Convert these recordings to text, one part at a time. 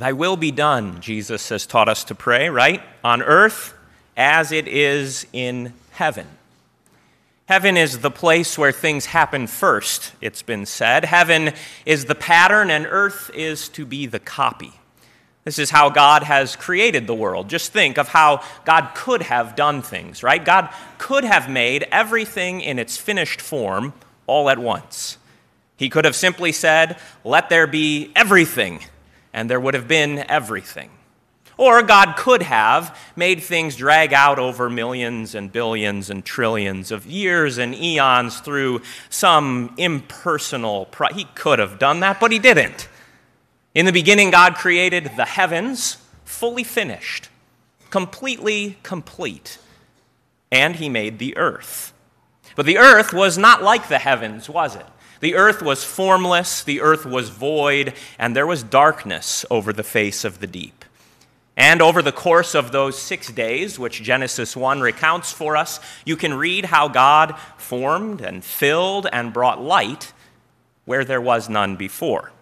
Thy will be done, Jesus has taught us to pray, right? On earth as it is in heaven. Heaven is the place where things happen first, it's been said. Heaven is the pattern, and earth is to be the copy. This is how God has created the world. Just think of how God could have done things, right? God could have made everything in its finished form all at once. He could have simply said, Let there be everything, and there would have been everything. Or God could have made things drag out over millions and billions and trillions of years and eons through some impersonal. Pro- he could have done that, but he didn't. In the beginning, God created the heavens fully finished, completely complete, and He made the earth. But the earth was not like the heavens, was it? The earth was formless, the earth was void, and there was darkness over the face of the deep. And over the course of those six days, which Genesis 1 recounts for us, you can read how God formed and filled and brought light where there was none before.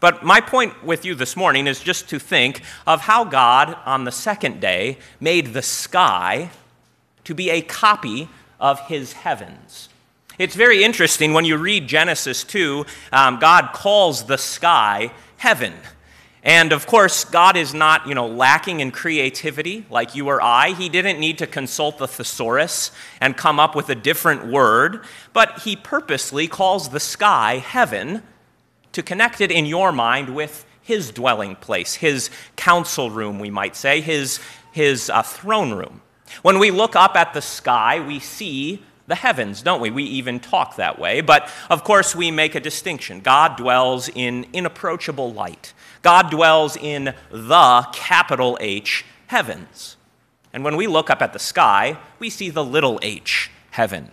But my point with you this morning is just to think of how God, on the second day, made the sky to be a copy of his heavens. It's very interesting when you read Genesis 2, um, God calls the sky heaven. And of course, God is not, you know, lacking in creativity like you or I. He didn't need to consult the thesaurus and come up with a different word, but he purposely calls the sky heaven to connect it in your mind with his dwelling place, his council room, we might say, his, his uh, throne room. When we look up at the sky, we see the heavens, don't we? We even talk that way. But of course, we make a distinction. God dwells in inapproachable light, God dwells in the capital H heavens. And when we look up at the sky, we see the little h heaven.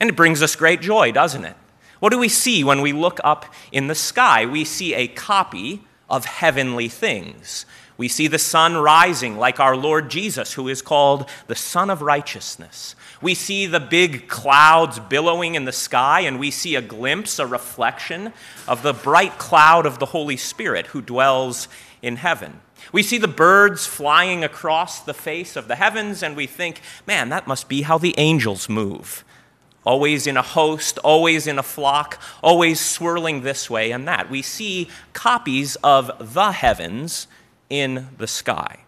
And it brings us great joy, doesn't it? What do we see when we look up in the sky? We see a copy of heavenly things. We see the sun rising like our Lord Jesus, who is called the Sun of Righteousness. We see the big clouds billowing in the sky, and we see a glimpse, a reflection of the bright cloud of the Holy Spirit who dwells in heaven. We see the birds flying across the face of the heavens, and we think, man, that must be how the angels move always in a host, always in a flock, always swirling this way and that. We see copies of the heavens in the sky.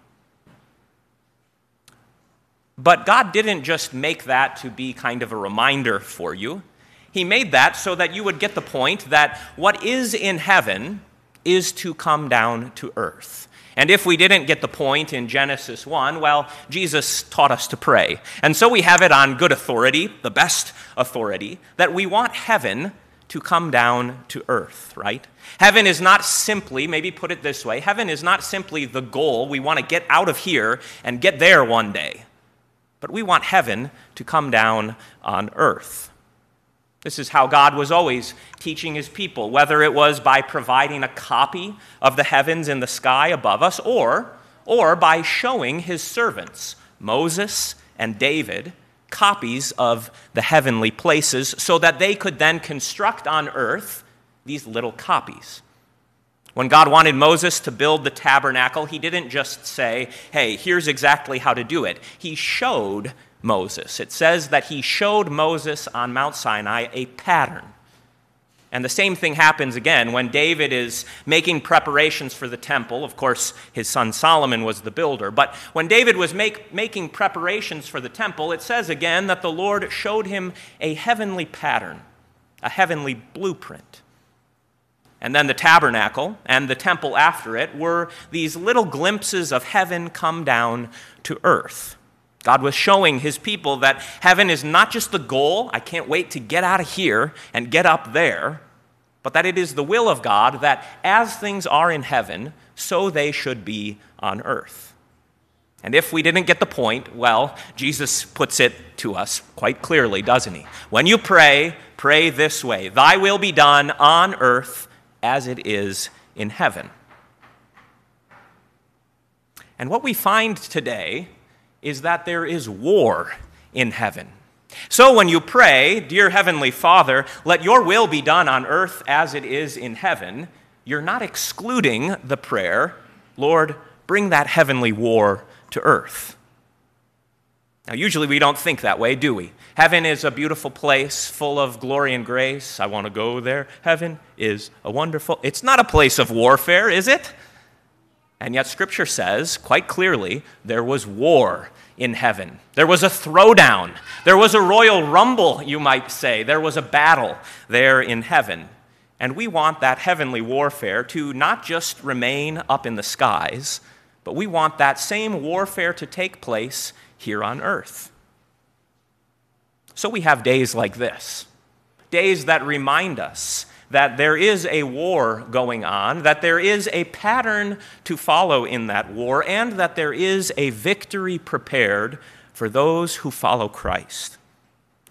But God didn't just make that to be kind of a reminder for you. He made that so that you would get the point that what is in heaven is to come down to earth. And if we didn't get the point in Genesis 1, well, Jesus taught us to pray. And so we have it on good authority, the best authority, that we want heaven to come down to earth, right? Heaven is not simply, maybe put it this way, heaven is not simply the goal. We want to get out of here and get there one day. But we want heaven to come down on earth. This is how God was always teaching his people, whether it was by providing a copy of the heavens in the sky above us or, or by showing his servants, Moses and David, copies of the heavenly places so that they could then construct on earth these little copies. When God wanted Moses to build the tabernacle, he didn't just say, hey, here's exactly how to do it. He showed Moses. It says that he showed Moses on Mount Sinai a pattern. And the same thing happens again when David is making preparations for the temple. Of course, his son Solomon was the builder. But when David was make, making preparations for the temple, it says again that the Lord showed him a heavenly pattern, a heavenly blueprint. And then the tabernacle and the temple after it were these little glimpses of heaven come down to earth. God was showing his people that heaven is not just the goal, I can't wait to get out of here and get up there, but that it is the will of God that as things are in heaven, so they should be on earth. And if we didn't get the point, well, Jesus puts it to us quite clearly, doesn't he? When you pray, pray this way Thy will be done on earth as it is in heaven. And what we find today is that there is war in heaven. So when you pray, Dear Heavenly Father, let your will be done on earth as it is in heaven, you're not excluding the prayer, Lord, bring that heavenly war to earth. Now, usually we don't think that way, do we? Heaven is a beautiful place full of glory and grace. I want to go there. Heaven is a wonderful. It's not a place of warfare, is it? And yet, Scripture says quite clearly there was war in heaven. There was a throwdown. There was a royal rumble, you might say. There was a battle there in heaven. And we want that heavenly warfare to not just remain up in the skies, but we want that same warfare to take place here on earth. So we have days like this days that remind us that there is a war going on, that there is a pattern to follow in that war, and that there is a victory prepared for those who follow Christ.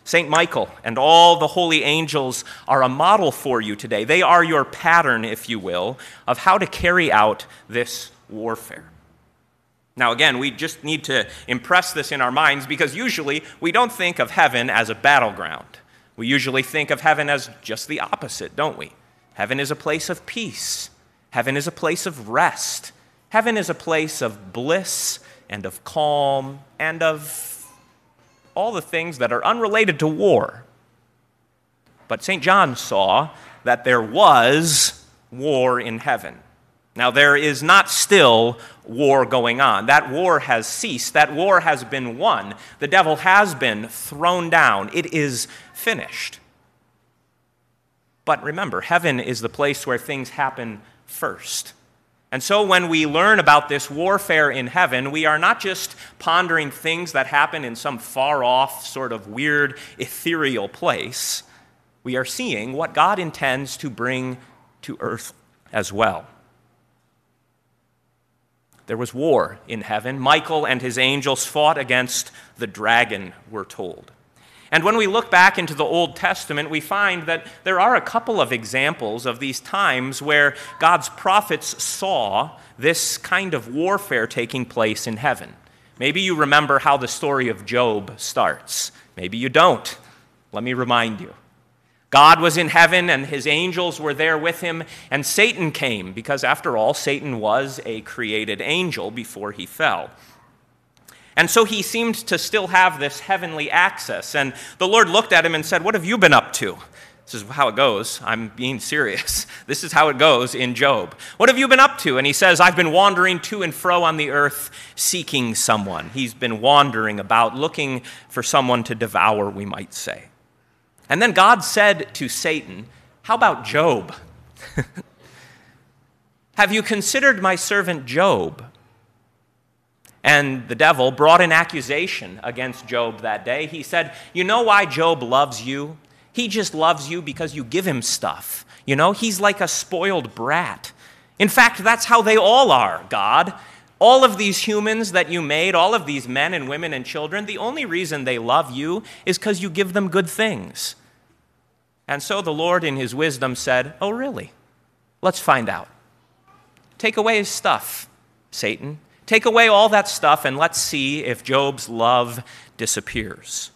St. Michael and all the holy angels are a model for you today. They are your pattern, if you will, of how to carry out this warfare. Now, again, we just need to impress this in our minds because usually we don't think of heaven as a battleground. We usually think of heaven as just the opposite, don't we? Heaven is a place of peace, heaven is a place of rest, heaven is a place of bliss and of calm and of all the things that are unrelated to war. But St. John saw that there was war in heaven. Now, there is not still war going on. That war has ceased. That war has been won. The devil has been thrown down. It is finished. But remember, heaven is the place where things happen first. And so, when we learn about this warfare in heaven, we are not just pondering things that happen in some far off, sort of weird, ethereal place. We are seeing what God intends to bring to earth as well. There was war in heaven. Michael and his angels fought against the dragon, we're told. And when we look back into the Old Testament, we find that there are a couple of examples of these times where God's prophets saw this kind of warfare taking place in heaven. Maybe you remember how the story of Job starts. Maybe you don't. Let me remind you. God was in heaven and his angels were there with him, and Satan came, because after all, Satan was a created angel before he fell. And so he seemed to still have this heavenly access. And the Lord looked at him and said, What have you been up to? This is how it goes. I'm being serious. This is how it goes in Job. What have you been up to? And he says, I've been wandering to and fro on the earth seeking someone. He's been wandering about looking for someone to devour, we might say. And then God said to Satan, How about Job? Have you considered my servant Job? And the devil brought an accusation against Job that day. He said, You know why Job loves you? He just loves you because you give him stuff. You know, he's like a spoiled brat. In fact, that's how they all are, God. All of these humans that you made, all of these men and women and children, the only reason they love you is because you give them good things. And so the Lord, in his wisdom, said, Oh, really? Let's find out. Take away his stuff, Satan. Take away all that stuff, and let's see if Job's love disappears.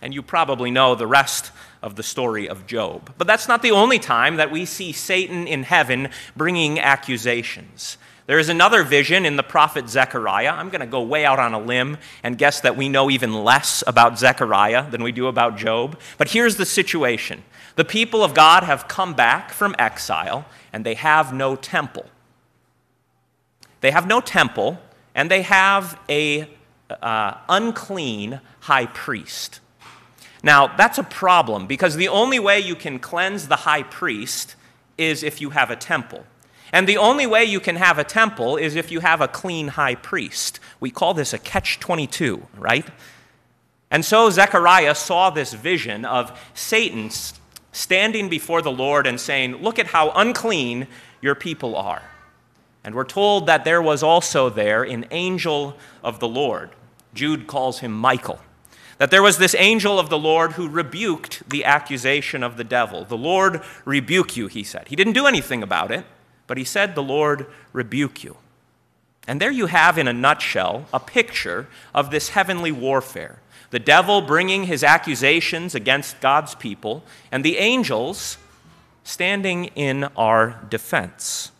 And you probably know the rest of the story of Job. But that's not the only time that we see Satan in heaven bringing accusations. There is another vision in the prophet Zechariah. I'm going to go way out on a limb and guess that we know even less about Zechariah than we do about Job. But here's the situation the people of God have come back from exile, and they have no temple. They have no temple, and they have a uh, unclean high priest. Now, that's a problem because the only way you can cleanse the high priest is if you have a temple. And the only way you can have a temple is if you have a clean high priest. We call this a catch 22, right? And so Zechariah saw this vision of Satan standing before the Lord and saying, Look at how unclean your people are. And we're told that there was also there an angel of the Lord. Jude calls him Michael. That there was this angel of the Lord who rebuked the accusation of the devil. The Lord rebuke you, he said. He didn't do anything about it, but he said, The Lord rebuke you. And there you have, in a nutshell, a picture of this heavenly warfare. The devil bringing his accusations against God's people, and the angels standing in our defense.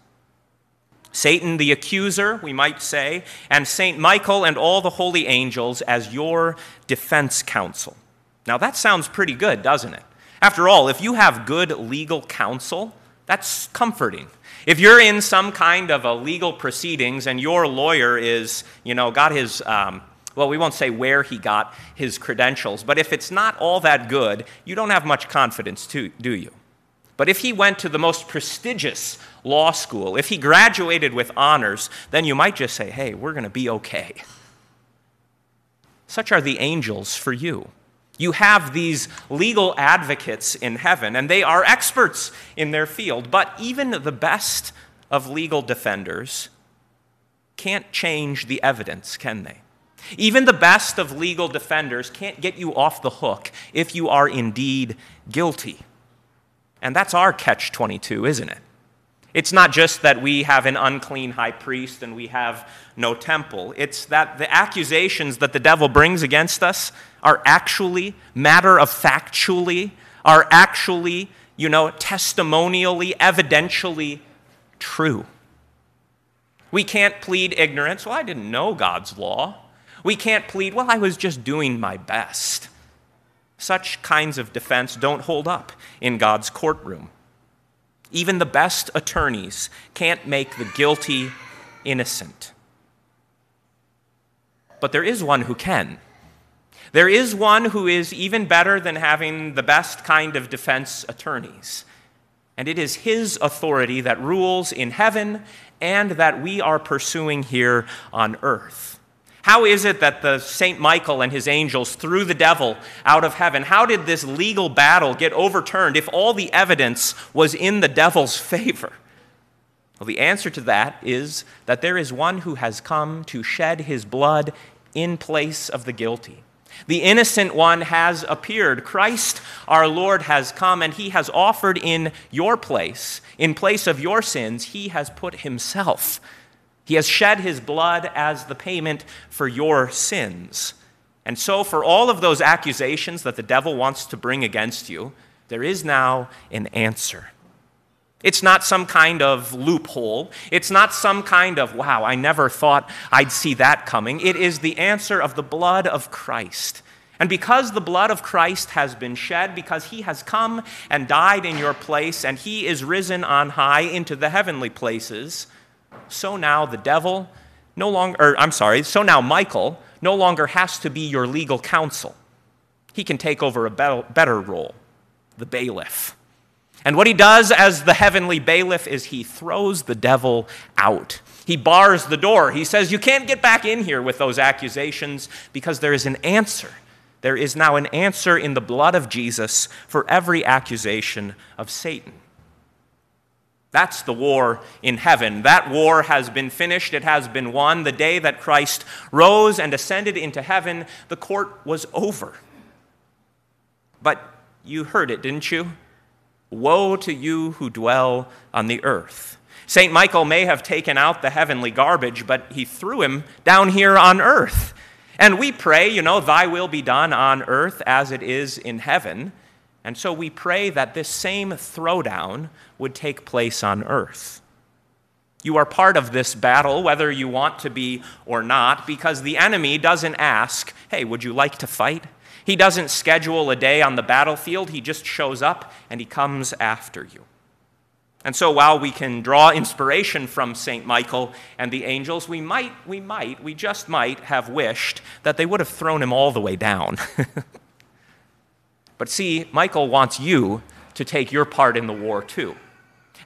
Satan the accuser, we might say, and St. Michael and all the holy angels as your defense counsel. Now that sounds pretty good, doesn't it? After all, if you have good legal counsel, that's comforting. If you're in some kind of a legal proceedings and your lawyer is, you know, got his, um, well, we won't say where he got his credentials, but if it's not all that good, you don't have much confidence, do you? But if he went to the most prestigious law school, if he graduated with honors, then you might just say, hey, we're going to be okay. Such are the angels for you. You have these legal advocates in heaven, and they are experts in their field. But even the best of legal defenders can't change the evidence, can they? Even the best of legal defenders can't get you off the hook if you are indeed guilty. And that's our catch 22, isn't it? It's not just that we have an unclean high priest and we have no temple. It's that the accusations that the devil brings against us are actually, matter of factually, are actually, you know, testimonially, evidentially true. We can't plead ignorance. Well, I didn't know God's law. We can't plead, well, I was just doing my best. Such kinds of defense don't hold up in God's courtroom. Even the best attorneys can't make the guilty innocent. But there is one who can. There is one who is even better than having the best kind of defense attorneys. And it is his authority that rules in heaven and that we are pursuing here on earth. How is it that the Saint Michael and his angels threw the devil out of heaven? How did this legal battle get overturned if all the evidence was in the devil's favor? Well, the answer to that is that there is one who has come to shed his blood in place of the guilty. The innocent one has appeared. Christ our Lord has come and he has offered in your place, in place of your sins, he has put himself he has shed his blood as the payment for your sins. And so, for all of those accusations that the devil wants to bring against you, there is now an answer. It's not some kind of loophole. It's not some kind of, wow, I never thought I'd see that coming. It is the answer of the blood of Christ. And because the blood of Christ has been shed, because he has come and died in your place, and he is risen on high into the heavenly places, so now the devil no longer, or I'm sorry, so now Michael no longer has to be your legal counsel. He can take over a better role, the bailiff. And what he does as the heavenly bailiff is he throws the devil out. He bars the door. He says, You can't get back in here with those accusations because there is an answer. There is now an answer in the blood of Jesus for every accusation of Satan. That's the war in heaven. That war has been finished, it has been won. The day that Christ rose and ascended into heaven, the court was over. But you heard it, didn't you? Woe to you who dwell on the earth. St. Michael may have taken out the heavenly garbage, but he threw him down here on earth. And we pray, you know, thy will be done on earth as it is in heaven. And so we pray that this same throwdown would take place on earth. You are part of this battle, whether you want to be or not, because the enemy doesn't ask, hey, would you like to fight? He doesn't schedule a day on the battlefield, he just shows up and he comes after you. And so while we can draw inspiration from St. Michael and the angels, we might, we might, we just might have wished that they would have thrown him all the way down. But see, Michael wants you to take your part in the war too.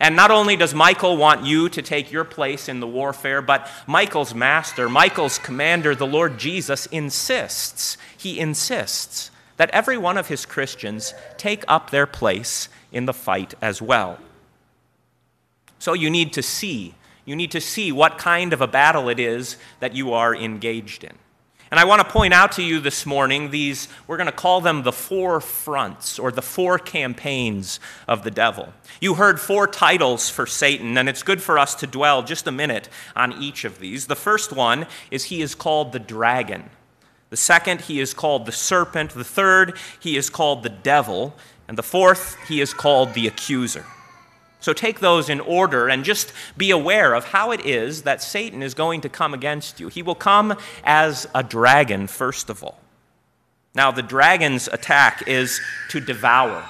And not only does Michael want you to take your place in the warfare, but Michael's master, Michael's commander, the Lord Jesus, insists, he insists that every one of his Christians take up their place in the fight as well. So you need to see, you need to see what kind of a battle it is that you are engaged in. And I want to point out to you this morning these, we're going to call them the four fronts or the four campaigns of the devil. You heard four titles for Satan, and it's good for us to dwell just a minute on each of these. The first one is he is called the dragon. The second, he is called the serpent. The third, he is called the devil. And the fourth, he is called the accuser. So take those in order and just be aware of how it is that Satan is going to come against you. He will come as a dragon, first of all. Now, the dragon's attack is to devour.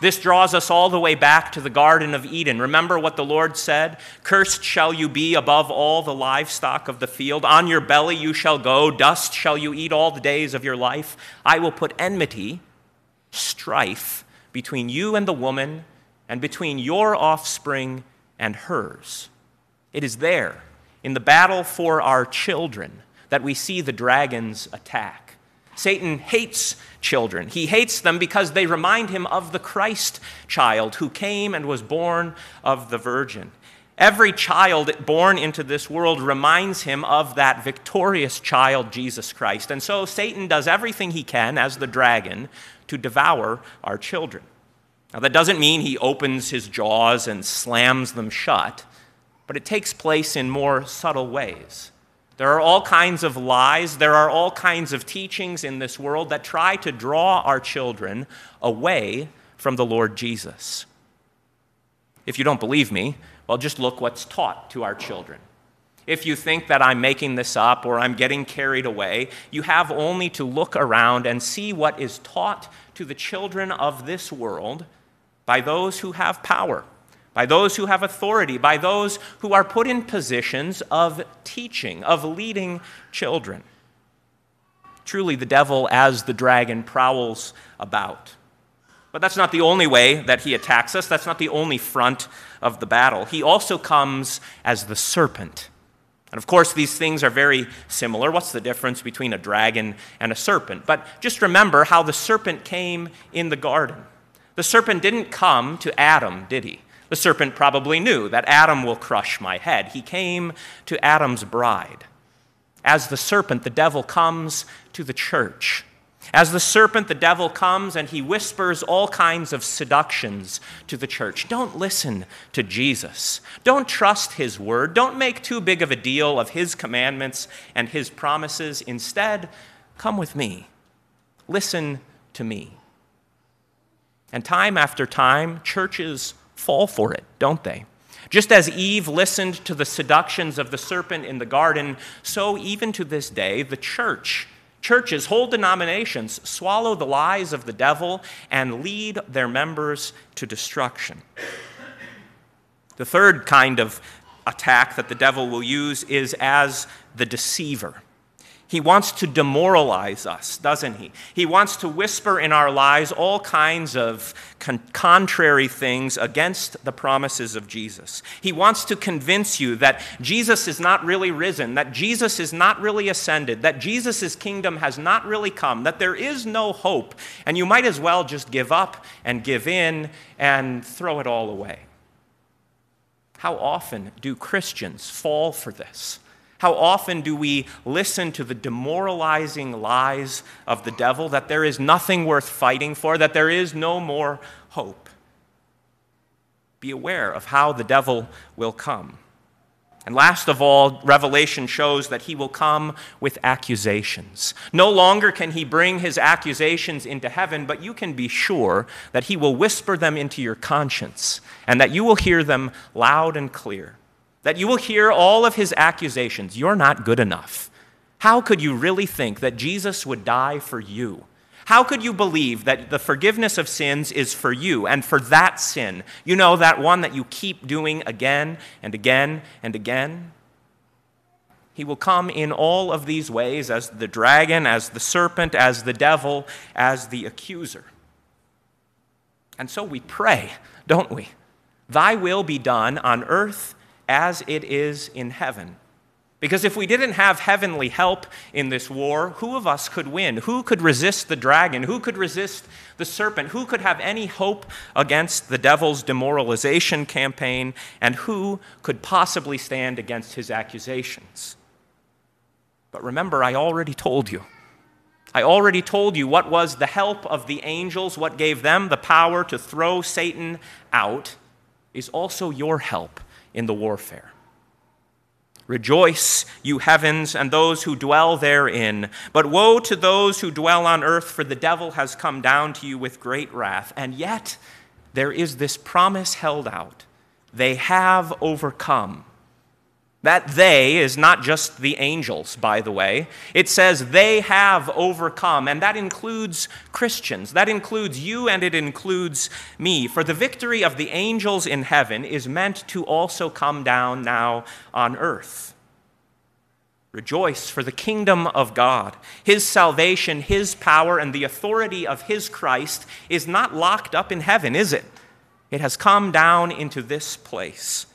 This draws us all the way back to the Garden of Eden. Remember what the Lord said? Cursed shall you be above all the livestock of the field. On your belly you shall go, dust shall you eat all the days of your life. I will put enmity, strife, between you and the woman, and between your offspring and hers. It is there, in the battle for our children, that we see the dragon's attack. Satan hates children. He hates them because they remind him of the Christ child who came and was born of the Virgin. Every child born into this world reminds him of that victorious child, Jesus Christ. And so Satan does everything he can as the dragon to devour our children. Now, that doesn't mean he opens his jaws and slams them shut, but it takes place in more subtle ways. There are all kinds of lies, there are all kinds of teachings in this world that try to draw our children away from the Lord Jesus. If you don't believe me, well, just look what's taught to our children. If you think that I'm making this up or I'm getting carried away, you have only to look around and see what is taught to the children of this world by those who have power by those who have authority, by those who are put in positions of teaching, of leading children. Truly, the devil, as the dragon, prowls about. But that's not the only way that he attacks us. That's not the only front of the battle. He also comes as the serpent. And of course, these things are very similar. What's the difference between a dragon and a serpent? But just remember how the serpent came in the garden. The serpent didn't come to Adam, did he? The serpent probably knew that Adam will crush my head. He came to Adam's bride. As the serpent, the devil comes to the church. As the serpent, the devil comes and he whispers all kinds of seductions to the church. Don't listen to Jesus. Don't trust his word. Don't make too big of a deal of his commandments and his promises. Instead, come with me. Listen to me. And time after time, churches fall for it, don't they? Just as Eve listened to the seductions of the serpent in the garden, so even to this day, the church, churches, whole denominations, swallow the lies of the devil and lead their members to destruction. The third kind of attack that the devil will use is as the deceiver. He wants to demoralize us, doesn't he? He wants to whisper in our lives all kinds of con- contrary things against the promises of Jesus. He wants to convince you that Jesus is not really risen, that Jesus is not really ascended, that Jesus' kingdom has not really come, that there is no hope, and you might as well just give up and give in and throw it all away. How often do Christians fall for this? How often do we listen to the demoralizing lies of the devil that there is nothing worth fighting for, that there is no more hope? Be aware of how the devil will come. And last of all, Revelation shows that he will come with accusations. No longer can he bring his accusations into heaven, but you can be sure that he will whisper them into your conscience and that you will hear them loud and clear that you will hear all of his accusations. You're not good enough. How could you really think that Jesus would die for you? How could you believe that the forgiveness of sins is for you and for that sin? You know, that one that you keep doing again and again and again? He will come in all of these ways as the dragon, as the serpent, as the devil, as the accuser. And so we pray, don't we? Thy will be done on earth as it is in heaven. Because if we didn't have heavenly help in this war, who of us could win? Who could resist the dragon? Who could resist the serpent? Who could have any hope against the devil's demoralization campaign? And who could possibly stand against his accusations? But remember, I already told you. I already told you what was the help of the angels, what gave them the power to throw Satan out, is also your help in the warfare. Rejoice, you heavens, and those who dwell therein. But woe to those who dwell on earth, for the devil has come down to you with great wrath. And yet, there is this promise held out they have overcome. That they is not just the angels, by the way. It says they have overcome, and that includes Christians. That includes you and it includes me. For the victory of the angels in heaven is meant to also come down now on earth. Rejoice, for the kingdom of God, His salvation, His power, and the authority of His Christ is not locked up in heaven, is it? It has come down into this place.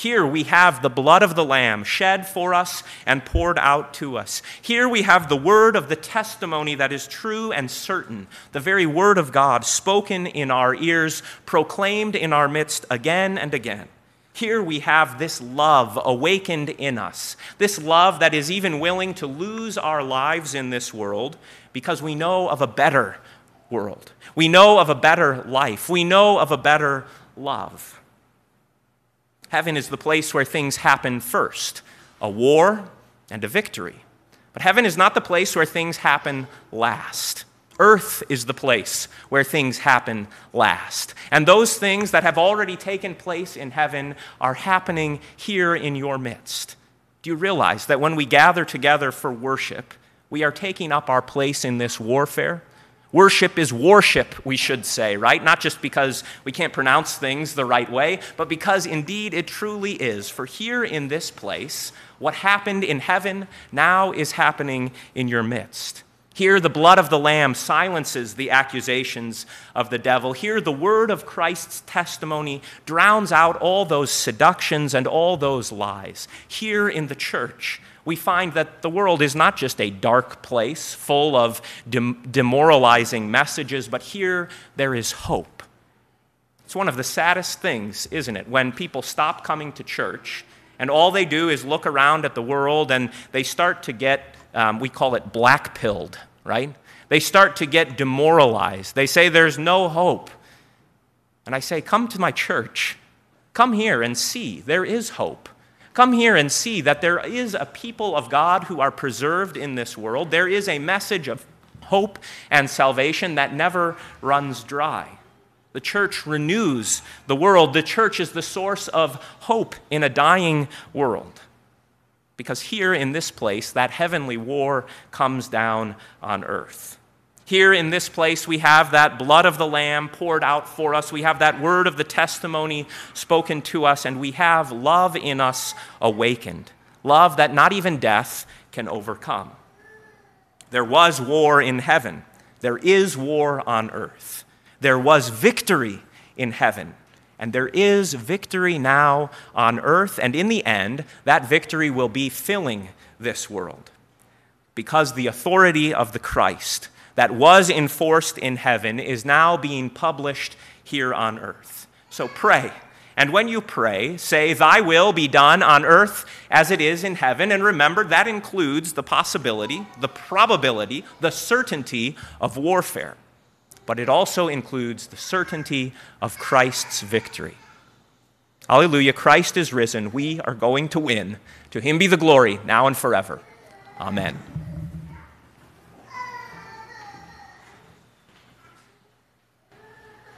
Here we have the blood of the Lamb shed for us and poured out to us. Here we have the word of the testimony that is true and certain, the very word of God spoken in our ears, proclaimed in our midst again and again. Here we have this love awakened in us, this love that is even willing to lose our lives in this world because we know of a better world. We know of a better life. We know of a better love. Heaven is the place where things happen first a war and a victory. But heaven is not the place where things happen last. Earth is the place where things happen last. And those things that have already taken place in heaven are happening here in your midst. Do you realize that when we gather together for worship, we are taking up our place in this warfare? Worship is worship, we should say, right? Not just because we can't pronounce things the right way, but because indeed it truly is. For here in this place, what happened in heaven now is happening in your midst. Here, the blood of the Lamb silences the accusations of the devil. Here, the word of Christ's testimony drowns out all those seductions and all those lies. Here in the church, we find that the world is not just a dark place full of dem- demoralizing messages, but here there is hope. It's one of the saddest things, isn't it, when people stop coming to church and all they do is look around at the world and they start to get, um, we call it black pilled, right? They start to get demoralized. They say there's no hope. And I say, come to my church. Come here and see there is hope. Come here and see that there is a people of God who are preserved in this world. There is a message of hope and salvation that never runs dry. The church renews the world. The church is the source of hope in a dying world. Because here in this place, that heavenly war comes down on earth. Here in this place, we have that blood of the Lamb poured out for us. We have that word of the testimony spoken to us, and we have love in us awakened. Love that not even death can overcome. There was war in heaven, there is war on earth. There was victory in heaven, and there is victory now on earth, and in the end, that victory will be filling this world. Because the authority of the Christ, that was enforced in heaven is now being published here on earth. So pray. And when you pray, say, Thy will be done on earth as it is in heaven. And remember, that includes the possibility, the probability, the certainty of warfare. But it also includes the certainty of Christ's victory. Hallelujah. Christ is risen. We are going to win. To him be the glory, now and forever. Amen.